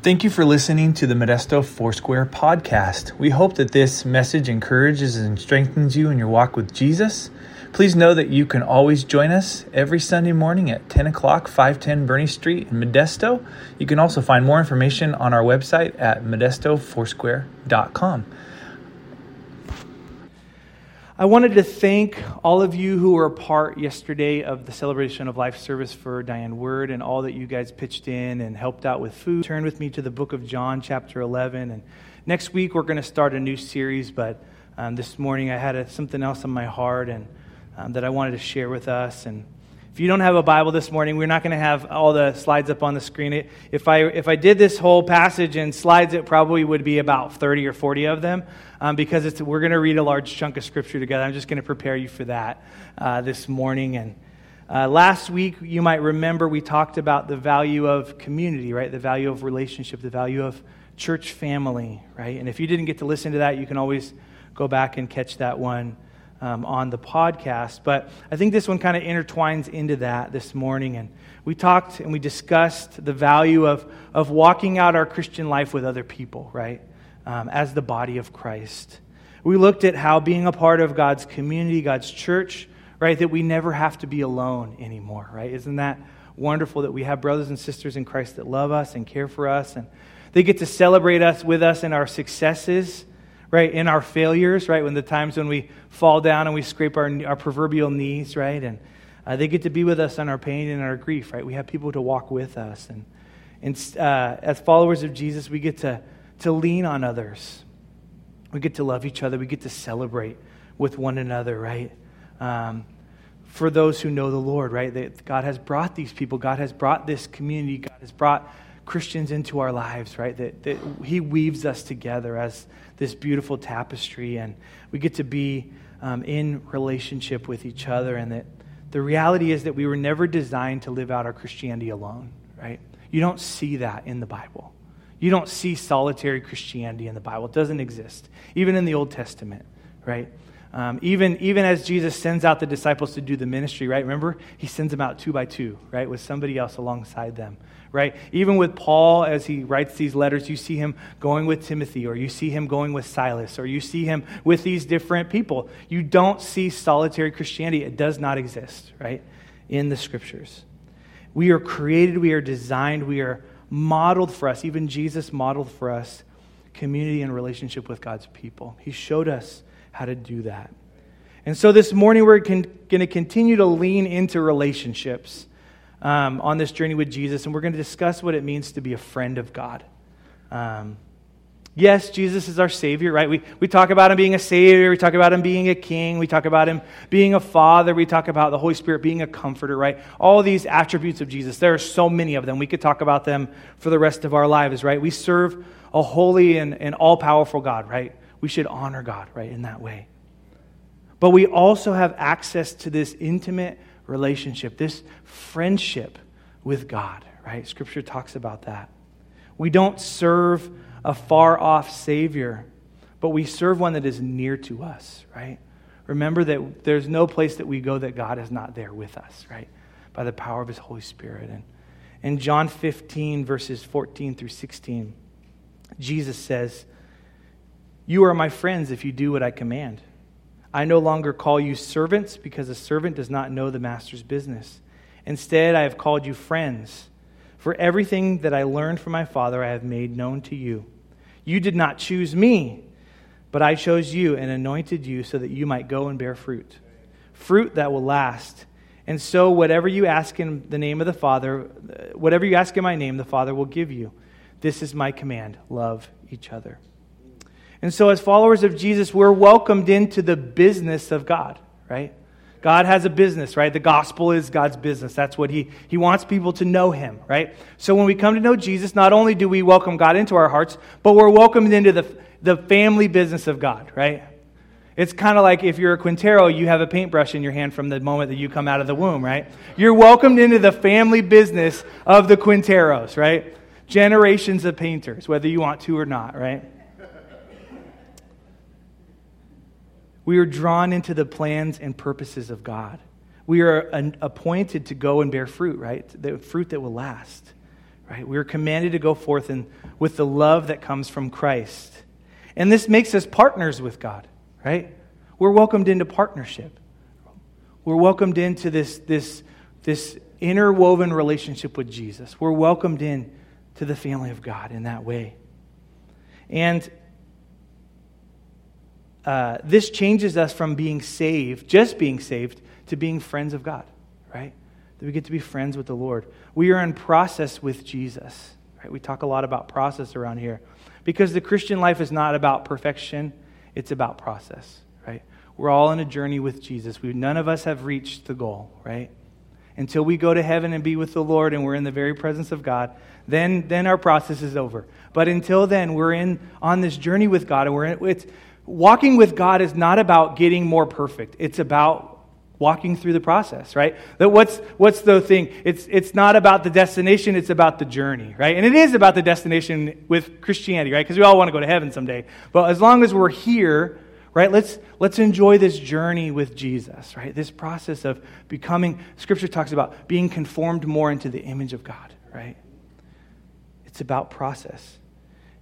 Thank you for listening to the Modesto Foursquare podcast. We hope that this message encourages and strengthens you in your walk with Jesus. Please know that you can always join us every Sunday morning at 10 o'clock, 510 Bernie Street in Modesto. You can also find more information on our website at modestofoursquare.com. I wanted to thank all of you who were a part yesterday of the celebration of life service for Diane Word and all that you guys pitched in and helped out with food. Turn with me to the book of John, chapter 11. And next week, we're going to start a new series, but um, this morning I had a, something else on my heart and um, that I wanted to share with us. And if you don't have a Bible this morning, we're not going to have all the slides up on the screen. If I, if I did this whole passage in slides, it probably would be about 30 or 40 of them um, because we're going to read a large chunk of Scripture together. I'm just going to prepare you for that uh, this morning. And uh, last week, you might remember we talked about the value of community, right? The value of relationship, the value of church family, right? And if you didn't get to listen to that, you can always go back and catch that one um, on the podcast. But I think this one kind of intertwines into that this morning. And we talked and we discussed the value of, of walking out our Christian life with other people, right? Um, as the body of Christ. We looked at how being a part of God's community, God's church, right, that we never have to be alone anymore, right? Isn't that wonderful that we have brothers and sisters in Christ that love us and care for us and they get to celebrate us with us in our successes right? In our failures, right? When the times when we fall down and we scrape our, our proverbial knees, right? And uh, they get to be with us on our pain and our grief, right? We have people to walk with us. And, and uh, as followers of Jesus, we get to, to lean on others. We get to love each other. We get to celebrate with one another, right? Um, for those who know the Lord, right? That God has brought these people. God has brought this community. God has brought Christians into our lives, right? That, that He weaves us together as this beautiful tapestry, and we get to be um, in relationship with each other. And that the reality is that we were never designed to live out our Christianity alone, right? You don't see that in the Bible. You don't see solitary Christianity in the Bible. It doesn't exist, even in the Old Testament, right? Um, even, even as Jesus sends out the disciples to do the ministry, right? Remember, he sends them out two by two, right, with somebody else alongside them right? Even with Paul, as he writes these letters, you see him going with Timothy, or you see him going with Silas, or you see him with these different people. You don't see solitary Christianity. It does not exist, right? In the scriptures. We are created, we are designed, we are modeled for us. Even Jesus modeled for us community and relationship with God's people. He showed us how to do that. And so this morning, we're going to continue to lean into relationships um, on this journey with Jesus, and we're going to discuss what it means to be a friend of God. Um, yes, Jesus is our Savior, right? We, we talk about Him being a Savior, we talk about Him being a King, we talk about Him being a Father, we talk about the Holy Spirit being a Comforter, right? All these attributes of Jesus. There are so many of them. We could talk about them for the rest of our lives, right? We serve a holy and, and all powerful God, right? We should honor God, right, in that way. But we also have access to this intimate relationship, this friendship with God, right? Scripture talks about that. We don't serve a far off Savior, but we serve one that is near to us, right? Remember that there's no place that we go that God is not there with us, right? By the power of His Holy Spirit. And in John 15, verses 14 through 16, Jesus says, You are my friends if you do what I command. I no longer call you servants because a servant does not know the master's business. Instead, I have called you friends. For everything that I learned from my Father, I have made known to you. You did not choose me, but I chose you and anointed you so that you might go and bear fruit fruit that will last. And so, whatever you ask in the name of the Father, whatever you ask in my name, the Father will give you. This is my command love each other. And so, as followers of Jesus, we're welcomed into the business of God, right? God has a business, right? The gospel is God's business. That's what he, he wants people to know Him, right? So when we come to know Jesus, not only do we welcome God into our hearts, but we're welcomed into the, the family business of God, right? It's kind of like if you're a Quintero, you have a paintbrush in your hand from the moment that you come out of the womb, right? You're welcomed into the family business of the Quinteros, right? Generations of painters, whether you want to or not, right? We are drawn into the plans and purposes of God. We are an, appointed to go and bear fruit, right? The fruit that will last, right? We are commanded to go forth and, with the love that comes from Christ. And this makes us partners with God, right? We're welcomed into partnership. We're welcomed into this, this, this interwoven relationship with Jesus. We're welcomed in to the family of God in that way. And uh, this changes us from being saved, just being saved, to being friends of God, right? That we get to be friends with the Lord. We are in process with Jesus, right? We talk a lot about process around here because the Christian life is not about perfection, it's about process, right? We're all in a journey with Jesus. We, none of us have reached the goal, right? Until we go to heaven and be with the Lord and we're in the very presence of God, then, then our process is over. But until then, we're in on this journey with God, and we're in, it's, walking with God is not about getting more perfect. It's about walking through the process, right? That what's what's the thing? It's it's not about the destination, it's about the journey, right? And it is about the destination with Christianity, right? Because we all want to go to heaven someday. But as long as we're here, right? Let's let's enjoy this journey with Jesus, right? This process of becoming scripture talks about being conformed more into the image of God, right? It's about process.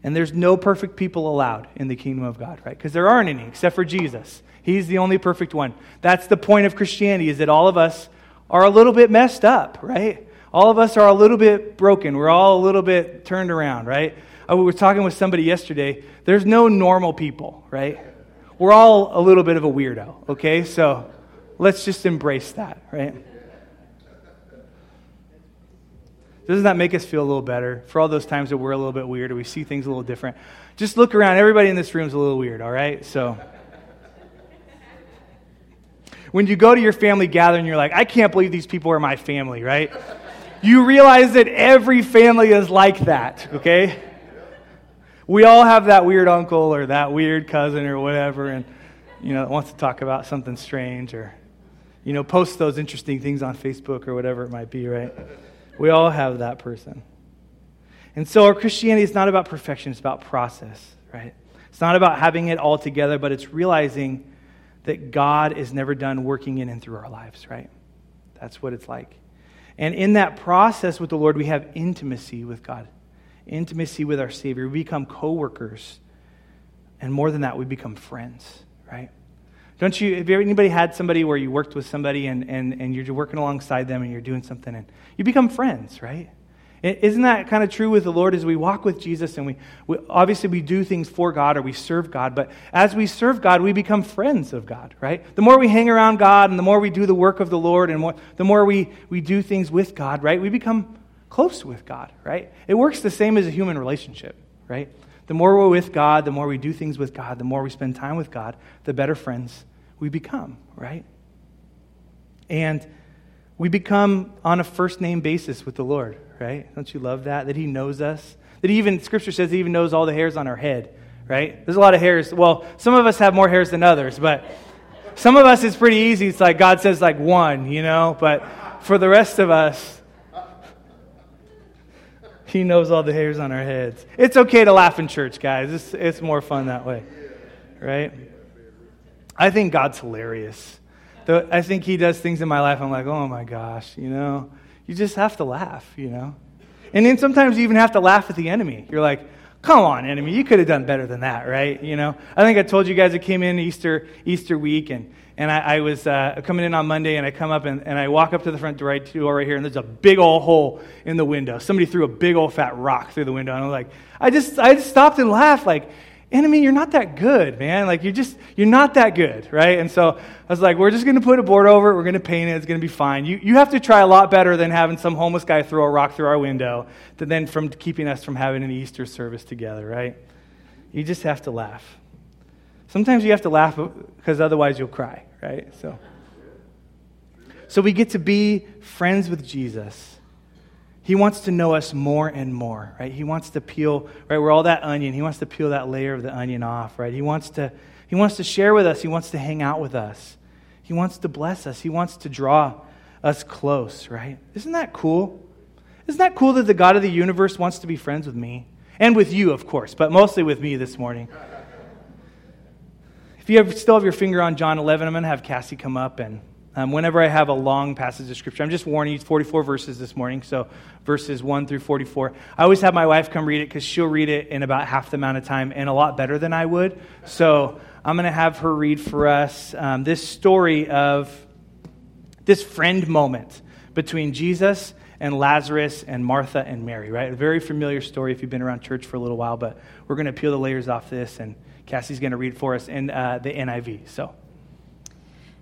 And there's no perfect people allowed in the kingdom of God, right? Because there aren't any except for Jesus. He's the only perfect one. That's the point of Christianity is that all of us are a little bit messed up, right? All of us are a little bit broken. We're all a little bit turned around, right? I was talking with somebody yesterday. There's no normal people, right? We're all a little bit of a weirdo, okay? So let's just embrace that, right? Doesn't that make us feel a little better for all those times that we're a little bit weird or we see things a little different? Just look around. Everybody in this room is a little weird, all right? So. When you go to your family gathering, you're like, I can't believe these people are my family, right? You realize that every family is like that, okay? We all have that weird uncle or that weird cousin or whatever, and, you know, wants to talk about something strange or, you know, post those interesting things on Facebook or whatever it might be, right? We all have that person. And so our Christianity is not about perfection, it's about process, right? It's not about having it all together, but it's realizing that God is never done working in and through our lives, right? That's what it's like. And in that process with the Lord, we have intimacy with God, intimacy with our Savior. We become co workers. And more than that, we become friends, right? Don't you, have anybody had somebody where you worked with somebody and, and, and you're working alongside them and you're doing something and you become friends, right? Isn't that kind of true with the Lord as we walk with Jesus and we, we, obviously we do things for God or we serve God, but as we serve God, we become friends of God, right? The more we hang around God and the more we do the work of the Lord and more, the more we, we do things with God, right? We become close with God, right? It works the same as a human relationship, right? The more we're with God, the more we do things with God, the more we spend time with God, the better friends we become, right? And we become on a first name basis with the Lord, right? Don't you love that? That He knows us. That even, Scripture says, He even knows all the hairs on our head, right? There's a lot of hairs. Well, some of us have more hairs than others, but some of us it's pretty easy. It's like God says, like one, you know? But for the rest of us, he knows all the hairs on our heads. It's okay to laugh in church, guys. It's, it's more fun that way, right? I think God's hilarious. I think He does things in my life. I'm like, oh my gosh, you know? You just have to laugh, you know? And then sometimes you even have to laugh at the enemy. You're like, come on, enemy, you could have done better than that, right? You know? I think I told you guys I came in Easter, Easter week, and and I, I was uh, coming in on Monday, and I come up and, and I walk up to the front door right, door right here, and there's a big old hole in the window. Somebody threw a big old fat rock through the window, and I'm like, I just, I just stopped and laughed, like, enemy, you're not that good, man. Like, you're just, you're not that good, right? And so I was like, we're just going to put a board over it. We're going to paint it. It's going to be fine. You, you have to try a lot better than having some homeless guy throw a rock through our window than from keeping us from having an Easter service together, right? You just have to laugh. Sometimes you have to laugh because otherwise you'll cry, right? So, so we get to be friends with Jesus. He wants to know us more and more, right? He wants to peel, right? We're all that onion. He wants to peel that layer of the onion off, right? He wants to, he wants to share with us. He wants to hang out with us. He wants to bless us. He wants to draw us close, right? Isn't that cool? Isn't that cool that the God of the universe wants to be friends with me? And with you, of course, but mostly with me this morning. If you have, still have your finger on John 11, I'm going to have Cassie come up and Um, whenever I have a long passage of scripture, I'm just warning you, 44 verses this morning, so verses 1 through 44. I always have my wife come read it because she'll read it in about half the amount of time and a lot better than I would. So I'm going to have her read for us um, this story of this friend moment between Jesus and Lazarus and Martha and Mary, right? A very familiar story if you've been around church for a little while, but we're going to peel the layers off this, and Cassie's going to read for us in uh, the NIV. So.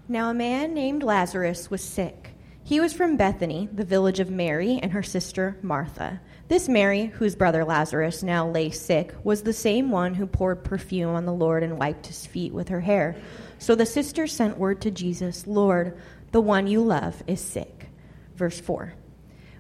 Now, a man named Lazarus was sick. He was from Bethany, the village of Mary and her sister Martha. This Mary, whose brother Lazarus now lay sick, was the same one who poured perfume on the Lord and wiped his feet with her hair. So the sisters sent word to Jesus Lord, the one you love is sick. Verse 4.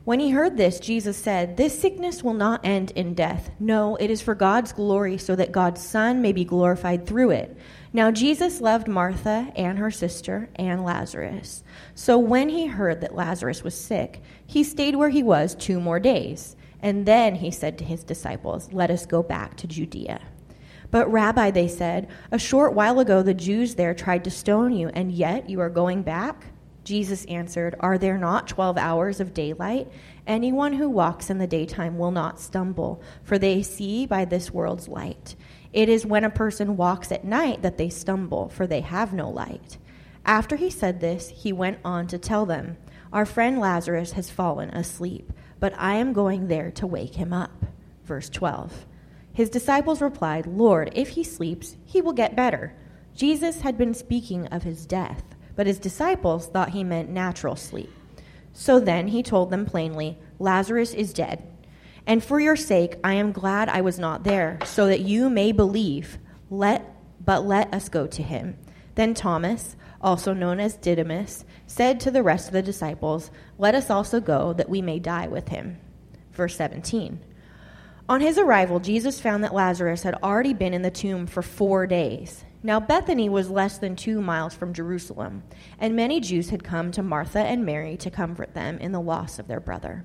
When he heard this, Jesus said, This sickness will not end in death. No, it is for God's glory, so that God's Son may be glorified through it. Now, Jesus loved Martha and her sister and Lazarus. So when he heard that Lazarus was sick, he stayed where he was two more days. And then he said to his disciples, Let us go back to Judea. But, Rabbi, they said, a short while ago the Jews there tried to stone you, and yet you are going back? Jesus answered, Are there not twelve hours of daylight? Anyone who walks in the daytime will not stumble, for they see by this world's light. It is when a person walks at night that they stumble, for they have no light. After he said this, he went on to tell them, Our friend Lazarus has fallen asleep, but I am going there to wake him up. Verse 12. His disciples replied, Lord, if he sleeps, he will get better. Jesus had been speaking of his death but his disciples thought he meant natural sleep. So then he told them plainly, Lazarus is dead. And for your sake, I am glad I was not there, so that you may believe. Let, but let us go to him. Then Thomas, also known as Didymus, said to the rest of the disciples, Let us also go, that we may die with him. Verse 17. On his arrival, Jesus found that Lazarus had already been in the tomb for four days. Now, Bethany was less than two miles from Jerusalem, and many Jews had come to Martha and Mary to comfort them in the loss of their brother.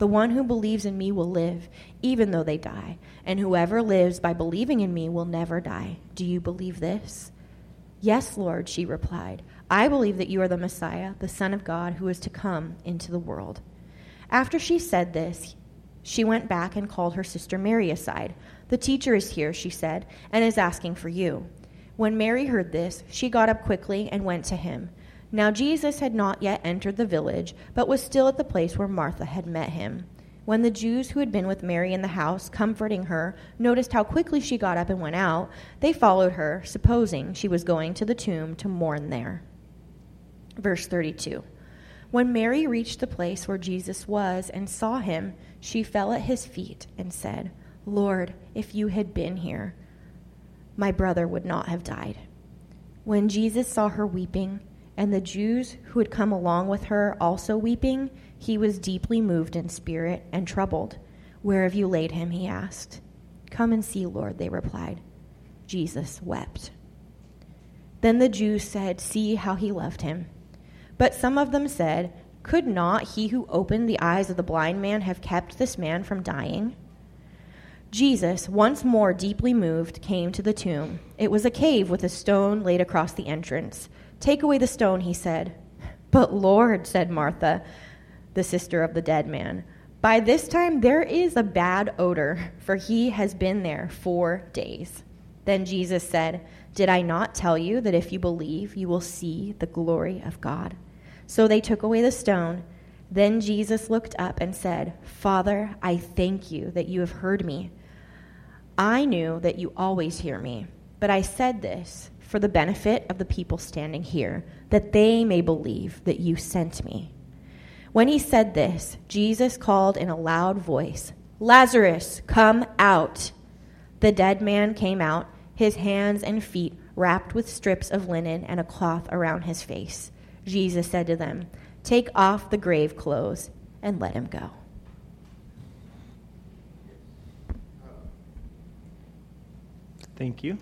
The one who believes in me will live, even though they die, and whoever lives by believing in me will never die. Do you believe this? Yes, Lord, she replied. I believe that you are the Messiah, the Son of God, who is to come into the world. After she said this, she went back and called her sister Mary aside. The teacher is here, she said, and is asking for you. When Mary heard this, she got up quickly and went to him. Now Jesus had not yet entered the village, but was still at the place where Martha had met him. When the Jews who had been with Mary in the house, comforting her, noticed how quickly she got up and went out, they followed her, supposing she was going to the tomb to mourn there. Verse 32 When Mary reached the place where Jesus was and saw him, she fell at his feet and said, Lord, if you had been here, my brother would not have died. When Jesus saw her weeping, and the Jews who had come along with her also weeping, he was deeply moved in spirit and troubled. Where have you laid him? he asked. Come and see, Lord, they replied. Jesus wept. Then the Jews said, See how he loved him. But some of them said, Could not he who opened the eyes of the blind man have kept this man from dying? Jesus, once more deeply moved, came to the tomb. It was a cave with a stone laid across the entrance. Take away the stone, he said. But Lord, said Martha, the sister of the dead man, by this time there is a bad odor, for he has been there four days. Then Jesus said, Did I not tell you that if you believe, you will see the glory of God? So they took away the stone. Then Jesus looked up and said, Father, I thank you that you have heard me. I knew that you always hear me, but I said this for the benefit of the people standing here, that they may believe that you sent me. When he said this, Jesus called in a loud voice, Lazarus, come out. The dead man came out, his hands and feet wrapped with strips of linen and a cloth around his face. Jesus said to them, Take off the grave clothes and let him go. Thank you.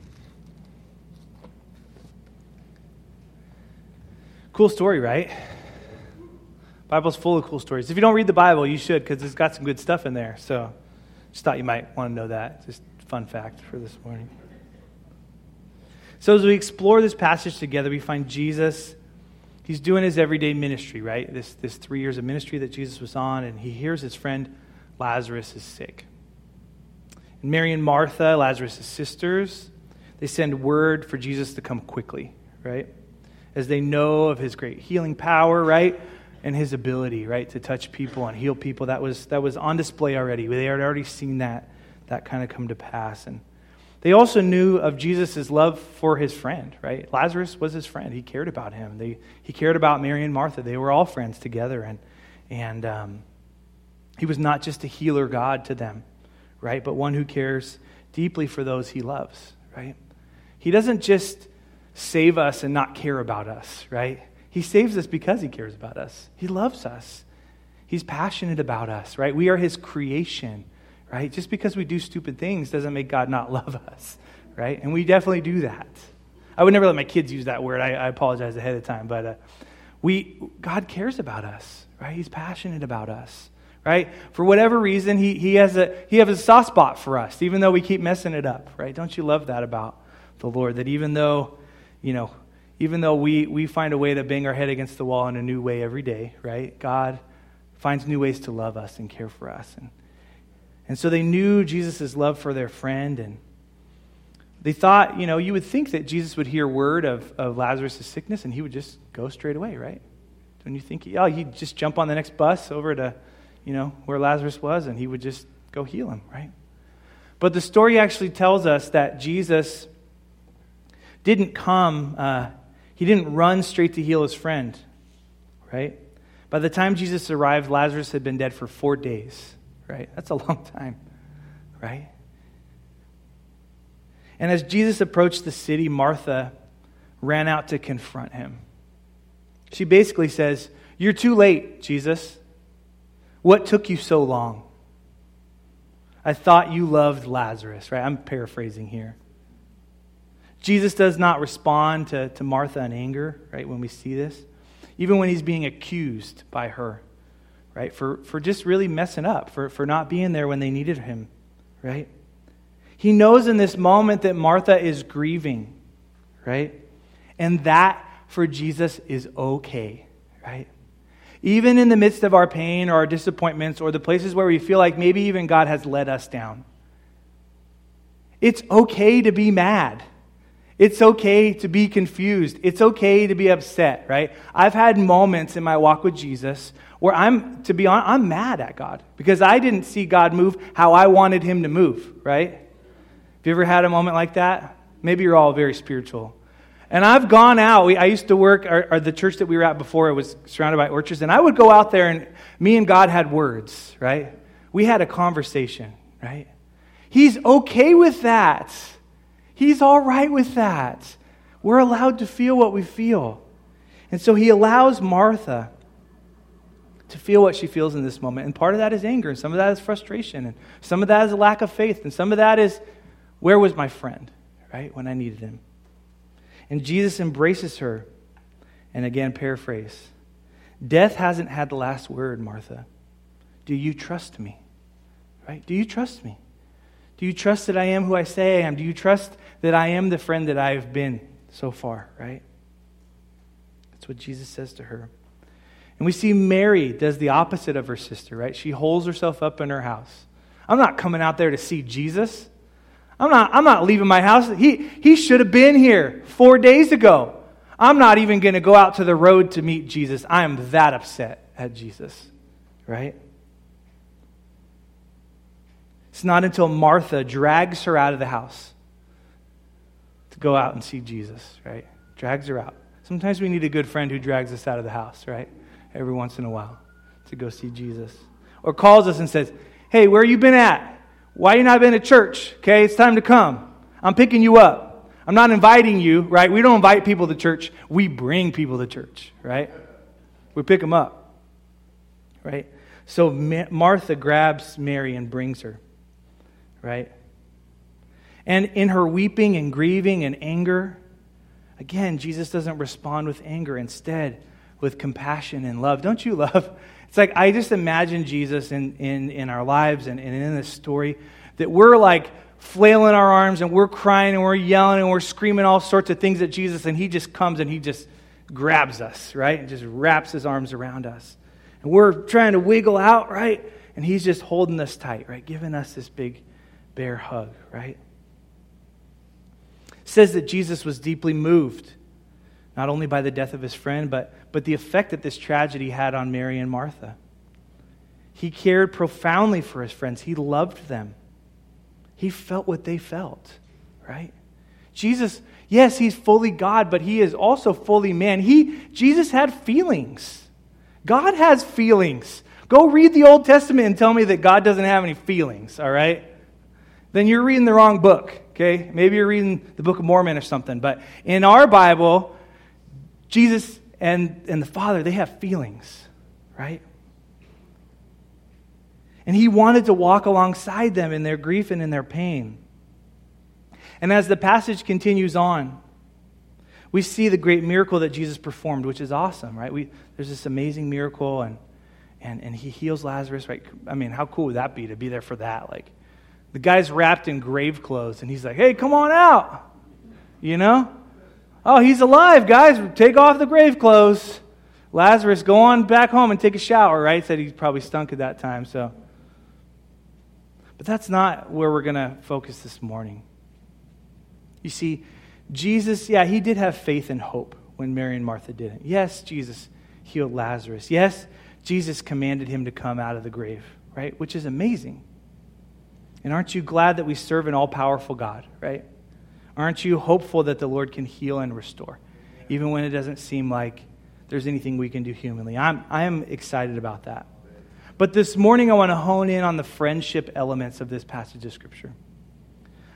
Cool story, right? Bible's full of cool stories. If you don't read the Bible, you should because it's got some good stuff in there. So just thought you might want to know that. Just fun fact for this morning. So as we explore this passage together, we find Jesus he's doing his everyday ministry, right? This, this three years of ministry that Jesus was on, and he hears his friend Lazarus is sick. And Mary and Martha, Lazarus' sisters, they send word for Jesus to come quickly, right? As they know of his great healing power, right? And his ability, right, to touch people and heal people. That was, that was on display already. They had already seen that, that kind of come to pass. And they also knew of Jesus' love for his friend, right? Lazarus was his friend. He cared about him. They, he cared about Mary and Martha. They were all friends together. And, and um, he was not just a healer God to them, right? But one who cares deeply for those he loves, right? He doesn't just save us and not care about us, right? He saves us because he cares about us. He loves us. He's passionate about us, right? We are his creation right? Just because we do stupid things doesn't make God not love us, right? And we definitely do that. I would never let my kids use that word. I, I apologize ahead of time, but uh, we God cares about us, right? He's passionate about us, right? For whatever reason, he he has a he has a soft spot for us, even though we keep messing it up, right? Don't you love that about the Lord? That even though, you know, even though we we find a way to bang our head against the wall in a new way every day, right? God finds new ways to love us and care for us and and so they knew Jesus' love for their friend, and they thought, you know, you would think that Jesus would hear word of, of Lazarus' sickness and he would just go straight away, right? Don't you think, oh, he'd just jump on the next bus over to, you know, where Lazarus was and he would just go heal him, right? But the story actually tells us that Jesus didn't come, uh, he didn't run straight to heal his friend, right? By the time Jesus arrived, Lazarus had been dead for four days right? That's a long time, right? And as Jesus approached the city, Martha ran out to confront him. She basically says, You're too late, Jesus. What took you so long? I thought you loved Lazarus, right? I'm paraphrasing here. Jesus does not respond to, to Martha in anger, right, when we see this, even when he's being accused by her right? For, for just really messing up, for, for not being there when they needed him, right? He knows in this moment that Martha is grieving, right? And that for Jesus is okay, right? Even in the midst of our pain or our disappointments or the places where we feel like maybe even God has let us down, it's okay to be mad. It's okay to be confused. It's okay to be upset, right? I've had moments in my walk with Jesus where I'm, to be honest, I'm mad at God because I didn't see God move how I wanted him to move, right? Have you ever had a moment like that? Maybe you're all very spiritual. And I've gone out. We, I used to work, or, or, the church that we were at before, it was surrounded by orchards. And I would go out there, and me and God had words, right? We had a conversation, right? He's okay with that. He's all right with that. We're allowed to feel what we feel. And so he allows Martha to feel what she feels in this moment. And part of that is anger, and some of that is frustration, and some of that is a lack of faith, and some of that is where was my friend, right, when I needed him? And Jesus embraces her. And again, paraphrase Death hasn't had the last word, Martha. Do you trust me? Right? Do you trust me? Do you trust that I am who I say I am? Do you trust that I am the friend that I've been so far, right? That's what Jesus says to her. And we see Mary does the opposite of her sister, right? She holds herself up in her house. I'm not coming out there to see Jesus. I'm not, I'm not leaving my house. He, he should have been here four days ago. I'm not even going to go out to the road to meet Jesus. I am that upset at Jesus, right? It's not until Martha drags her out of the house to go out and see Jesus, right? Drags her out. Sometimes we need a good friend who drags us out of the house, right? every once in a while to go see Jesus. Or calls us and says, Hey, where you been at? Why you not been at church? Okay, it's time to come. I'm picking you up. I'm not inviting you, right? We don't invite people to church. We bring people to church, right? We pick them up, right? So Martha grabs Mary and brings her, right? And in her weeping and grieving and anger, again, Jesus doesn't respond with anger. Instead, with compassion and love. Don't you love? It's like I just imagine Jesus in, in, in our lives and, and in this story that we're like flailing our arms and we're crying and we're yelling and we're screaming all sorts of things at Jesus, and he just comes and he just grabs us, right? And just wraps his arms around us. And we're trying to wiggle out, right? And he's just holding us tight, right? Giving us this big bear hug, right? It says that Jesus was deeply moved, not only by the death of his friend, but, but the effect that this tragedy had on Mary and Martha. He cared profoundly for his friends, he loved them. He felt what they felt, right? Jesus, yes, he's fully God, but he is also fully man. He, Jesus had feelings. God has feelings. Go read the Old Testament and tell me that God doesn't have any feelings, all right? Then you're reading the wrong book, okay? Maybe you're reading the Book of Mormon or something. But in our Bible, Jesus and, and the Father, they have feelings, right? And he wanted to walk alongside them in their grief and in their pain. And as the passage continues on, we see the great miracle that Jesus performed, which is awesome, right? We, there's this amazing miracle, and, and, and he heals Lazarus, right? I mean, how cool would that be to be there for that? Like, the guy's wrapped in grave clothes, and he's like, hey, come on out. You know? Oh, he's alive, guys. Take off the grave clothes. Lazarus, go on back home and take a shower, right? Said he probably stunk at that time, so. But that's not where we're going to focus this morning. You see, Jesus, yeah, he did have faith and hope when Mary and Martha didn't. Yes, Jesus healed Lazarus. Yes, Jesus commanded him to come out of the grave, right? Which is amazing. And aren't you glad that we serve an all powerful God, right? Aren't you hopeful that the Lord can heal and restore, even when it doesn't seem like there's anything we can do humanly? I'm, I am excited about that. But this morning, I want to hone in on the friendship elements of this passage of Scripture.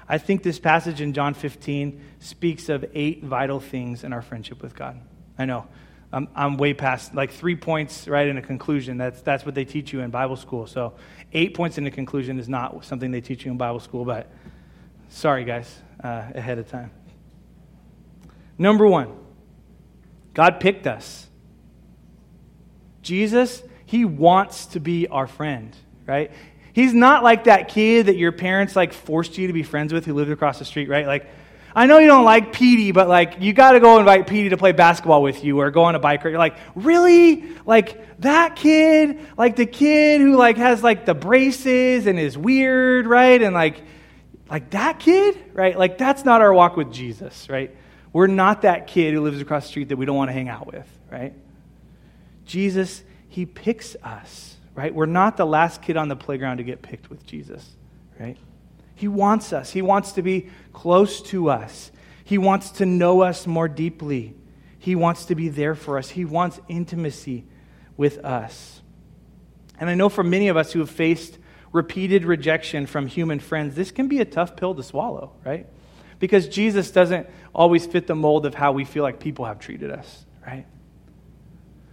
I think this passage in John 15 speaks of eight vital things in our friendship with God. I know. I'm, I'm way past, like three points right in a conclusion. That's, that's what they teach you in Bible school. So, eight points in a conclusion is not something they teach you in Bible school, but sorry, guys, uh, ahead of time. Number one, God picked us. Jesus he wants to be our friend, right? He's not like that kid that your parents like forced you to be friends with who lived across the street, right? Like, I know you don't like Petey, but like you got to go invite Petey to play basketball with you or go on a bike ride. You're like, really? Like that kid? Like the kid who like has like the braces and is weird, right? And like, like that kid, right? Like that's not our walk with Jesus, right? We're not that kid who lives across the street that we don't want to hang out with, right? Jesus he picks us, right? We're not the last kid on the playground to get picked with Jesus, right? He wants us. He wants to be close to us. He wants to know us more deeply. He wants to be there for us. He wants intimacy with us. And I know for many of us who have faced repeated rejection from human friends, this can be a tough pill to swallow, right? Because Jesus doesn't always fit the mold of how we feel like people have treated us, right?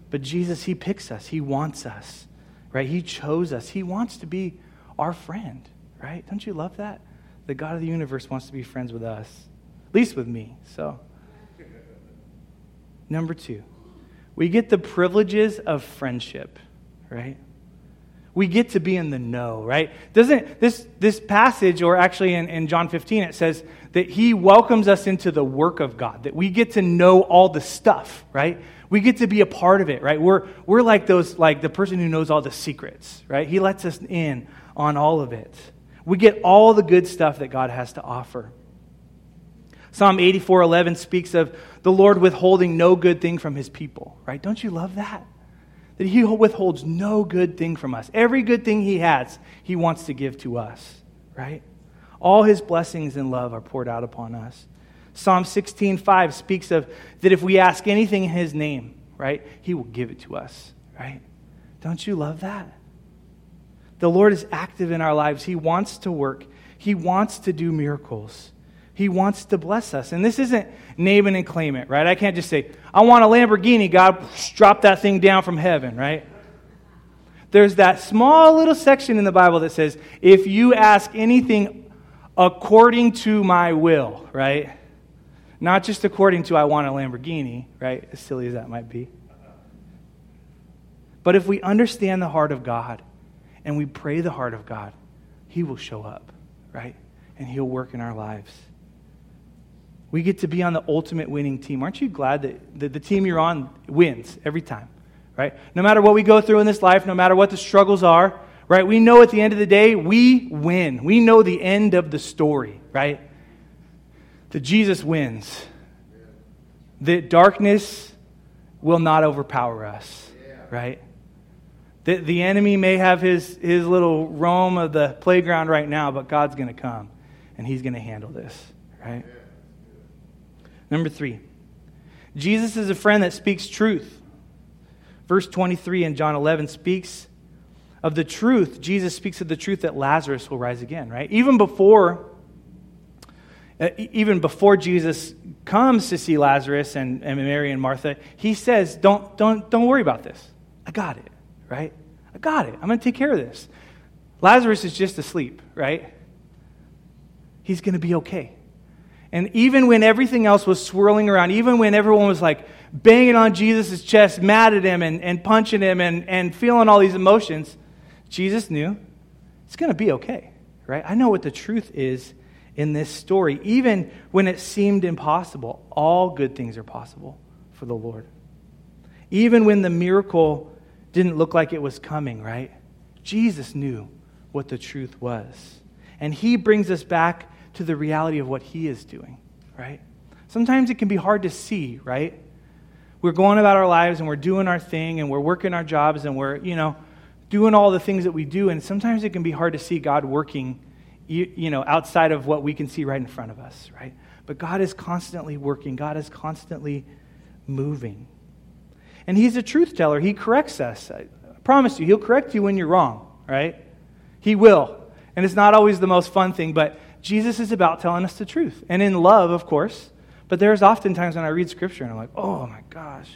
But Jesus, He picks us. He wants us, right? He chose us. He wants to be our friend, right? Don't you love that? The God of the universe wants to be friends with us, at least with me. So, number two, we get the privileges of friendship, right? We get to be in the know, right? Doesn't this this passage, or actually in, in John 15, it says that he welcomes us into the work of God, that we get to know all the stuff, right? We get to be a part of it, right? We're, we're like those, like the person who knows all the secrets, right? He lets us in on all of it. We get all the good stuff that God has to offer. Psalm 84:11 speaks of the Lord withholding no good thing from his people, right? Don't you love that? That he withholds no good thing from us. Every good thing he has, he wants to give to us, right? All his blessings and love are poured out upon us. Psalm 16:5 speaks of that if we ask anything in his name, right, he will give it to us, right? Don't you love that? The Lord is active in our lives. He wants to work. He wants to do miracles. He wants to bless us. And this isn't name it and claim it, right? I can't just say, I want a Lamborghini, God, drop that thing down from heaven, right? There's that small little section in the Bible that says, if you ask anything according to my will, right? Not just according to I want a Lamborghini, right? As silly as that might be. But if we understand the heart of God and we pray the heart of God, He will show up, right? And He'll work in our lives. We get to be on the ultimate winning team. Aren't you glad that the, the team you're on wins every time, right? No matter what we go through in this life, no matter what the struggles are, right? We know at the end of the day, we win. We know the end of the story, right? That Jesus wins. That darkness will not overpower us, right? That the enemy may have his, his little roam of the playground right now, but God's going to come and he's going to handle this, right? Number three, Jesus is a friend that speaks truth. Verse 23 in John 11 speaks of the truth. Jesus speaks of the truth that Lazarus will rise again, right? Even before uh, even before Jesus comes to see Lazarus and, and Mary and Martha, he says, don't, don't, don't worry about this. I got it, right? I got it. I'm going to take care of this. Lazarus is just asleep, right? He's going to be okay. And even when everything else was swirling around, even when everyone was like banging on Jesus' chest, mad at him and, and punching him and, and feeling all these emotions, Jesus knew it's going to be okay, right? I know what the truth is in this story. Even when it seemed impossible, all good things are possible for the Lord. Even when the miracle didn't look like it was coming, right? Jesus knew what the truth was. And he brings us back to the reality of what He is doing, right? Sometimes it can be hard to see, right? We're going about our lives and we're doing our thing and we're working our jobs and we're, you know, doing all the things that we do. And sometimes it can be hard to see God working, you, you know, outside of what we can see right in front of us, right? But God is constantly working, God is constantly moving. And He's a truth teller. He corrects us. I promise you, He'll correct you when you're wrong, right? He will. And it's not always the most fun thing, but Jesus is about telling us the truth. And in love, of course. But there's often times when I read scripture and I'm like, oh my gosh.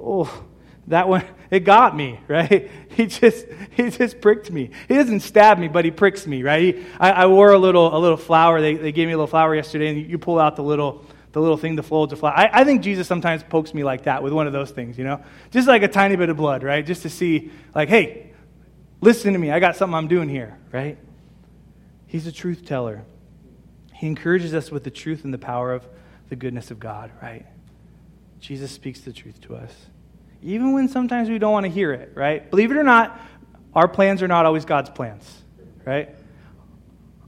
Oh, that one, it got me, right? He just, he just pricked me. He doesn't stab me, but he pricks me, right? He, I, I, wore a little, a little flower. They, they gave me a little flower yesterday, and you pull out the little, the little thing, the folds of fly. I, I think Jesus sometimes pokes me like that with one of those things, you know? Just like a tiny bit of blood, right? Just to see, like, hey, listen to me. I got something I'm doing here, right? He's a truth teller. He encourages us with the truth and the power of the goodness of God, right? Jesus speaks the truth to us. Even when sometimes we don't want to hear it, right? Believe it or not, our plans are not always God's plans, right?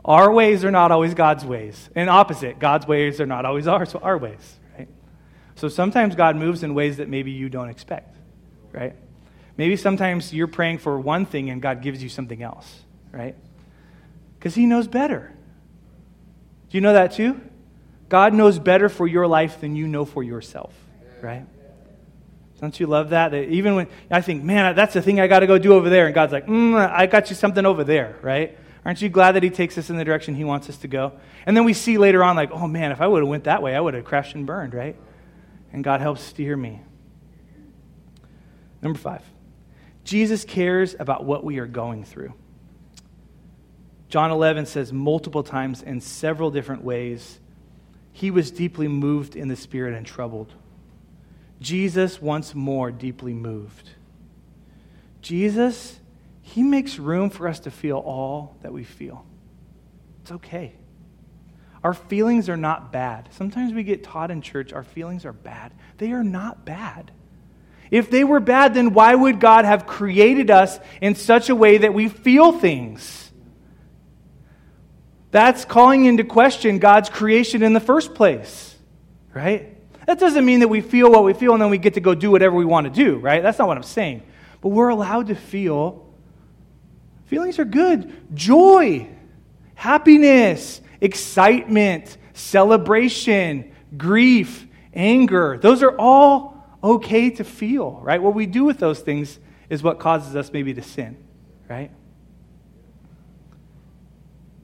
Our ways are not always God's ways. And opposite, God's ways are not always ours, our ways, right? So sometimes God moves in ways that maybe you don't expect, right? Maybe sometimes you're praying for one thing and God gives you something else, right? Because He knows better. Do you know that too? God knows better for your life than you know for yourself, right? Don't you love that? That even when I think, man, that's the thing I got to go do over there, and God's like, mm, I got you something over there, right? Aren't you glad that He takes us in the direction He wants us to go? And then we see later on, like, oh man, if I would have went that way, I would have crashed and burned, right? And God helps steer me. Number five, Jesus cares about what we are going through. John 11 says multiple times in several different ways, he was deeply moved in the spirit and troubled. Jesus, once more, deeply moved. Jesus, he makes room for us to feel all that we feel. It's okay. Our feelings are not bad. Sometimes we get taught in church our feelings are bad. They are not bad. If they were bad, then why would God have created us in such a way that we feel things? That's calling into question God's creation in the first place, right? That doesn't mean that we feel what we feel and then we get to go do whatever we want to do, right? That's not what I'm saying. But we're allowed to feel. Feelings are good. Joy, happiness, excitement, celebration, grief, anger. Those are all okay to feel, right? What we do with those things is what causes us maybe to sin, right?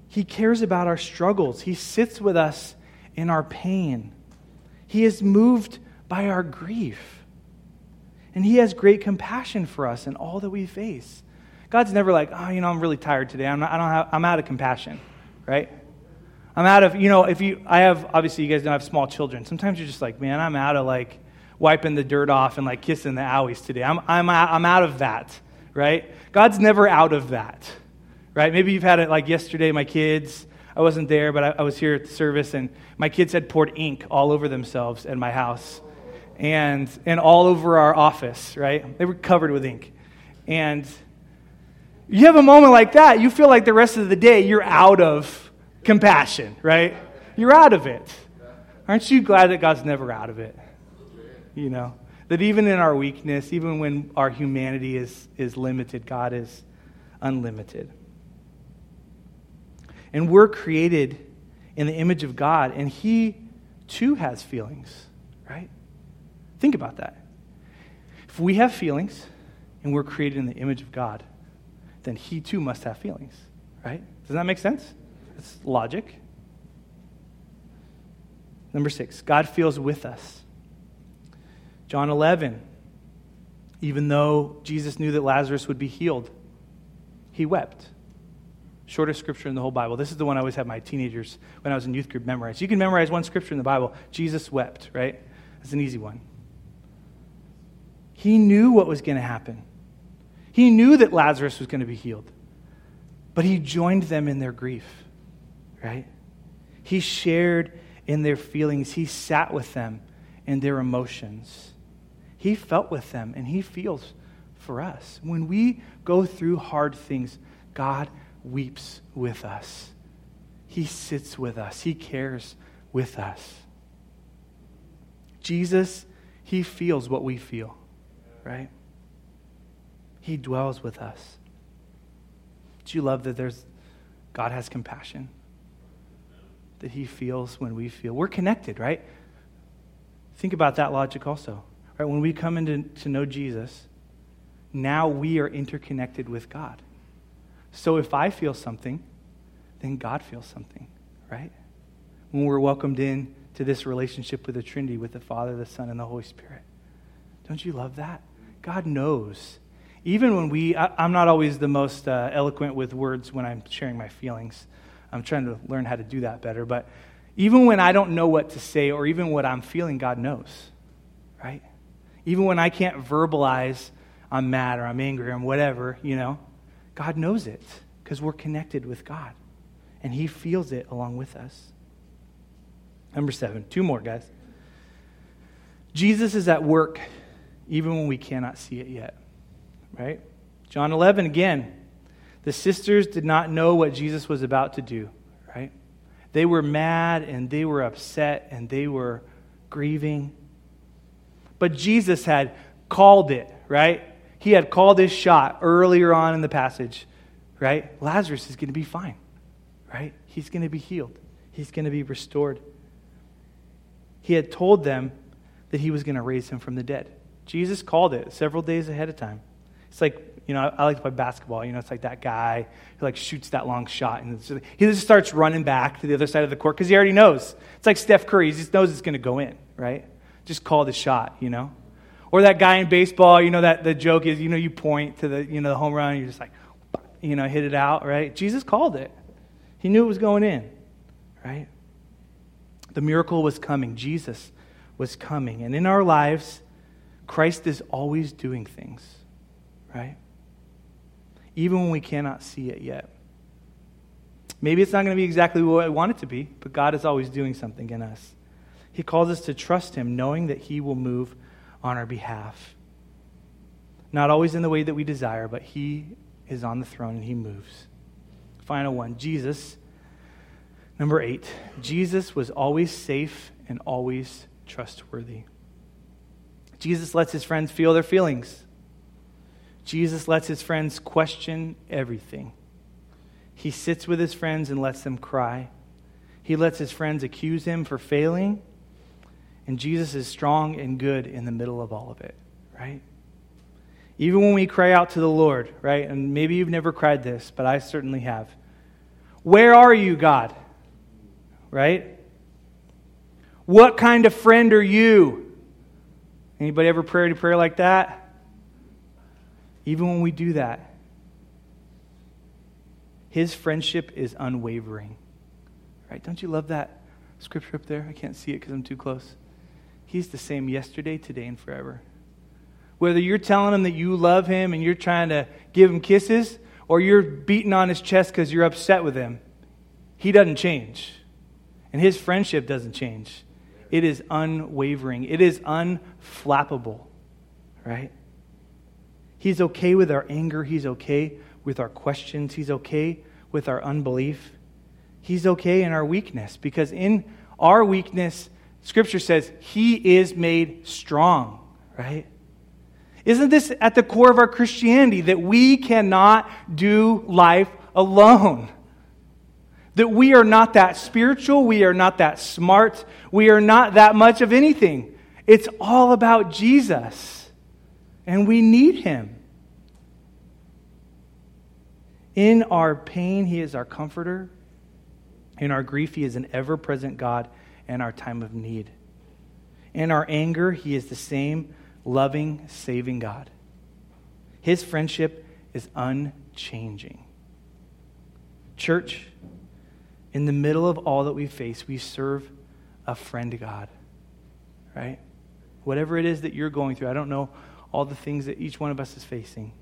He cares about our struggles. He sits with us in our pain. He is moved by our grief. And He has great compassion for us in all that we face. God's never like, oh, you know, I'm really tired today. I'm, not, I don't have, I'm out of compassion, right? I'm out of, you know, if you, I have, obviously, you guys don't have small children. Sometimes you're just like, man, I'm out of like wiping the dirt off and like kissing the owies today. I'm, I'm, I'm out of that, right? God's never out of that, right? Maybe you've had it like yesterday, my kids, I wasn't there, but I, I was here at the service, and my kids had poured ink all over themselves at my house and, and all over our office, right? They were covered with ink. And you have a moment like that, you feel like the rest of the day you're out of compassion, right? You're out of it. Aren't you glad that God's never out of it? You know, that even in our weakness, even when our humanity is, is limited, God is unlimited. And we're created in the image of God, and He too has feelings, right? Think about that. If we have feelings and we're created in the image of God, then He too must have feelings, right? Does that make sense? It's logic. Number six, God feels with us. John 11, even though Jesus knew that Lazarus would be healed, he wept. Shortest scripture in the whole Bible. This is the one I always have my teenagers when I was in youth group memorize. You can memorize one scripture in the Bible. Jesus wept, right? That's an easy one. He knew what was going to happen. He knew that Lazarus was going to be healed, but he joined them in their grief right? He shared in their feelings, he sat with them in their emotions. He felt with them, and he feels for us. When we go through hard things, God weeps with us. He sits with us, He cares with us. Jesus, He feels what we feel, right? He dwells with us. Do you love that there's God has compassion? that he feels when we feel. We're connected, right? Think about that logic also. Right? When we come into to know Jesus, now we are interconnected with God. So if I feel something, then God feels something, right? When we're welcomed in to this relationship with the Trinity, with the Father, the Son, and the Holy Spirit. Don't you love that? God knows. Even when we, I, am not always the most uh, eloquent with words when I'm sharing my feelings. I'm trying to learn how to do that better. But even when I don't know what to say or even what I'm feeling, God knows, right? Even when I can't verbalize I'm mad or I'm angry or I'm whatever, you know, God knows it because we're connected with God and He feels it along with us. Number seven, two more, guys. Jesus is at work even when we cannot see it yet, right? John 11 again. The sisters did not know what Jesus was about to do, right? They were mad and they were upset and they were grieving. But Jesus had called it, right? He had called his shot earlier on in the passage, right? Lazarus is going to be fine, right? He's going to be healed, he's going to be restored. He had told them that he was going to raise him from the dead. Jesus called it several days ahead of time. It's like you know, I, I, like to play basketball. You know, it's like that guy who like shoots that long shot, and he just starts running back to the other side of the court because he already knows. It's like Steph Curry; he just knows it's going to go in, right? Just call the shot, you know. Or that guy in baseball, you know, that the joke is, you know, you point to the, you know, the home run, and you're just like, you know, hit it out, right? Jesus called it. He knew it was going in, right? The miracle was coming. Jesus was coming. And in our lives, Christ is always doing things, right? even when we cannot see it yet. Maybe it's not going to be exactly what I want it to be, but God is always doing something in us. He calls us to trust Him, knowing that He will move on our behalf. Not always in the way that we desire, but He is on the throne and He moves. Final one Jesus. Number eight, Jesus was always safe and always trustworthy. Jesus lets his friends feel their feelings. Jesus lets his friends question everything. He sits with his friends and lets them cry. He lets his friends accuse him for failing. And Jesus is strong and good in the middle of all of it, right? Even when we cry out to the Lord, right? And maybe you've never cried this, but I certainly have. Where are you, God? Right? What kind of friend are you? Anybody ever prayed a prayer like that? Even when we do that, his friendship is unwavering. Right? Don't you love that scripture up there? I can't see it because I'm too close. He's the same yesterday, today, and forever. Whether you're telling him that you love him and you're trying to give him kisses, or you're beating on his chest because you're upset with him, he doesn't change. And his friendship doesn't change. It is unwavering, it is unflappable, right? He's okay with our anger, he's okay with our questions, he's okay with our unbelief. He's okay in our weakness because in our weakness, Scripture says he is made strong, right? Isn't this at the core of our Christianity that we cannot do life alone? That we are not that spiritual, we are not that smart, we are not that much of anything. It's all about Jesus, and we need him. In our pain, he is our comforter. In our grief, he is an ever present God in our time of need. In our anger, he is the same loving, saving God. His friendship is unchanging. Church, in the middle of all that we face, we serve a friend God, right? Whatever it is that you're going through, I don't know all the things that each one of us is facing,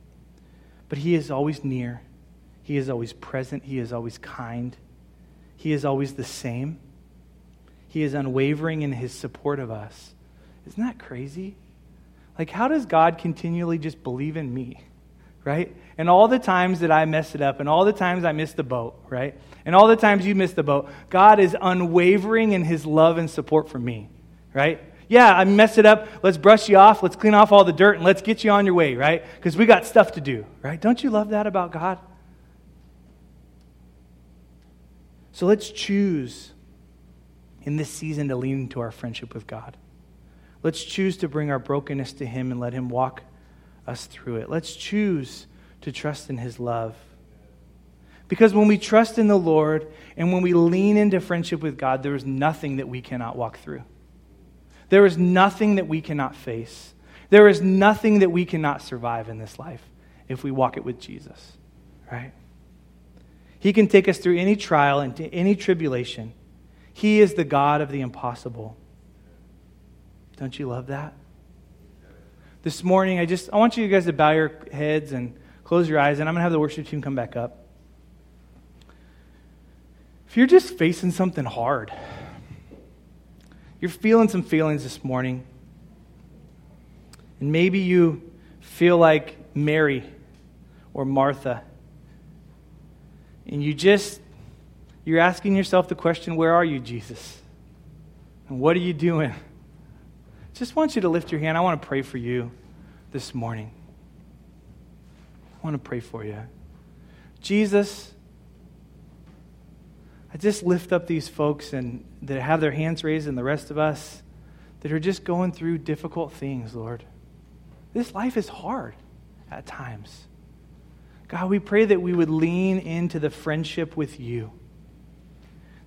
but He is always near. He is always present. He is always kind. He is always the same. He is unwavering in His support of us. Isn't that crazy? Like, how does God continually just believe in me? Right? And all the times that I mess it up, and all the times I miss the boat, right? And all the times you miss the boat, God is unwavering in his love and support for me, right? Yeah, I messed it up. Let's brush you off. Let's clean off all the dirt and let's get you on your way, right? Because we got stuff to do, right? Don't you love that about God? So let's choose in this season to lean into our friendship with God. Let's choose to bring our brokenness to Him and let Him walk us through it. Let's choose to trust in His love. Because when we trust in the Lord and when we lean into friendship with God, there is nothing that we cannot walk through. There is nothing that we cannot face. There is nothing that we cannot survive in this life if we walk it with Jesus, right? He can take us through any trial and to any tribulation. He is the God of the impossible. Don't you love that? This morning, I just I want you guys to bow your heads and close your eyes, and I'm going to have the worship team come back up. If you're just facing something hard, you're feeling some feelings this morning, and maybe you feel like Mary or Martha, and you just you're asking yourself the question, where are you, Jesus? And what are you doing? just want you to lift your hand. I want to pray for you this morning. I want to pray for you. Jesus, I just lift up these folks and that have their hands raised and the rest of us that are just going through difficult things, Lord. This life is hard at times. God, we pray that we would lean into the friendship with you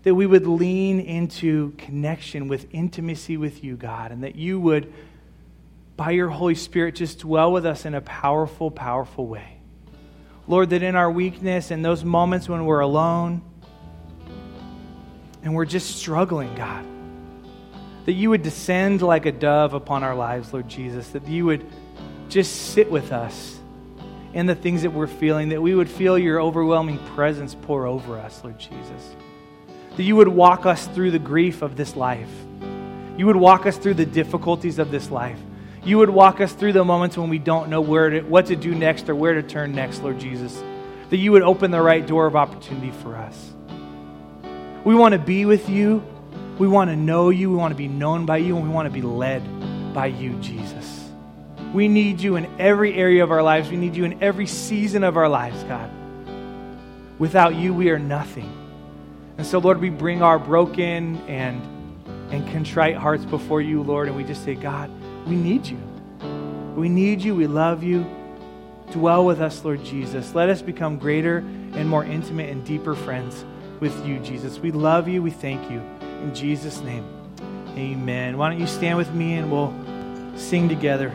that we would lean into connection with intimacy with you, God, and that you would, by your Holy Spirit, just dwell with us in a powerful, powerful way. Lord, that in our weakness and those moments when we're alone and we're just struggling, God, that you would descend like a dove upon our lives, Lord Jesus, that you would just sit with us in the things that we're feeling, that we would feel your overwhelming presence pour over us, Lord Jesus that you would walk us through the grief of this life. You would walk us through the difficulties of this life. You would walk us through the moments when we don't know where to, what to do next or where to turn next, Lord Jesus. That you would open the right door of opportunity for us. We want to be with you. We want to know you. We want to be known by you. And we want to be led by you, Jesus. We need you in every area of our lives. We need you in every season of our lives, God. Without you, we are nothing. And so, Lord, we bring our broken and, and contrite hearts before you, Lord, and we just say, God, we need you. We need you. We love you. Dwell with us, Lord Jesus. Let us become greater and more intimate and deeper friends with you, Jesus. We love you. We thank you. In Jesus' name, Amen. Why don't you stand with me and we'll sing together.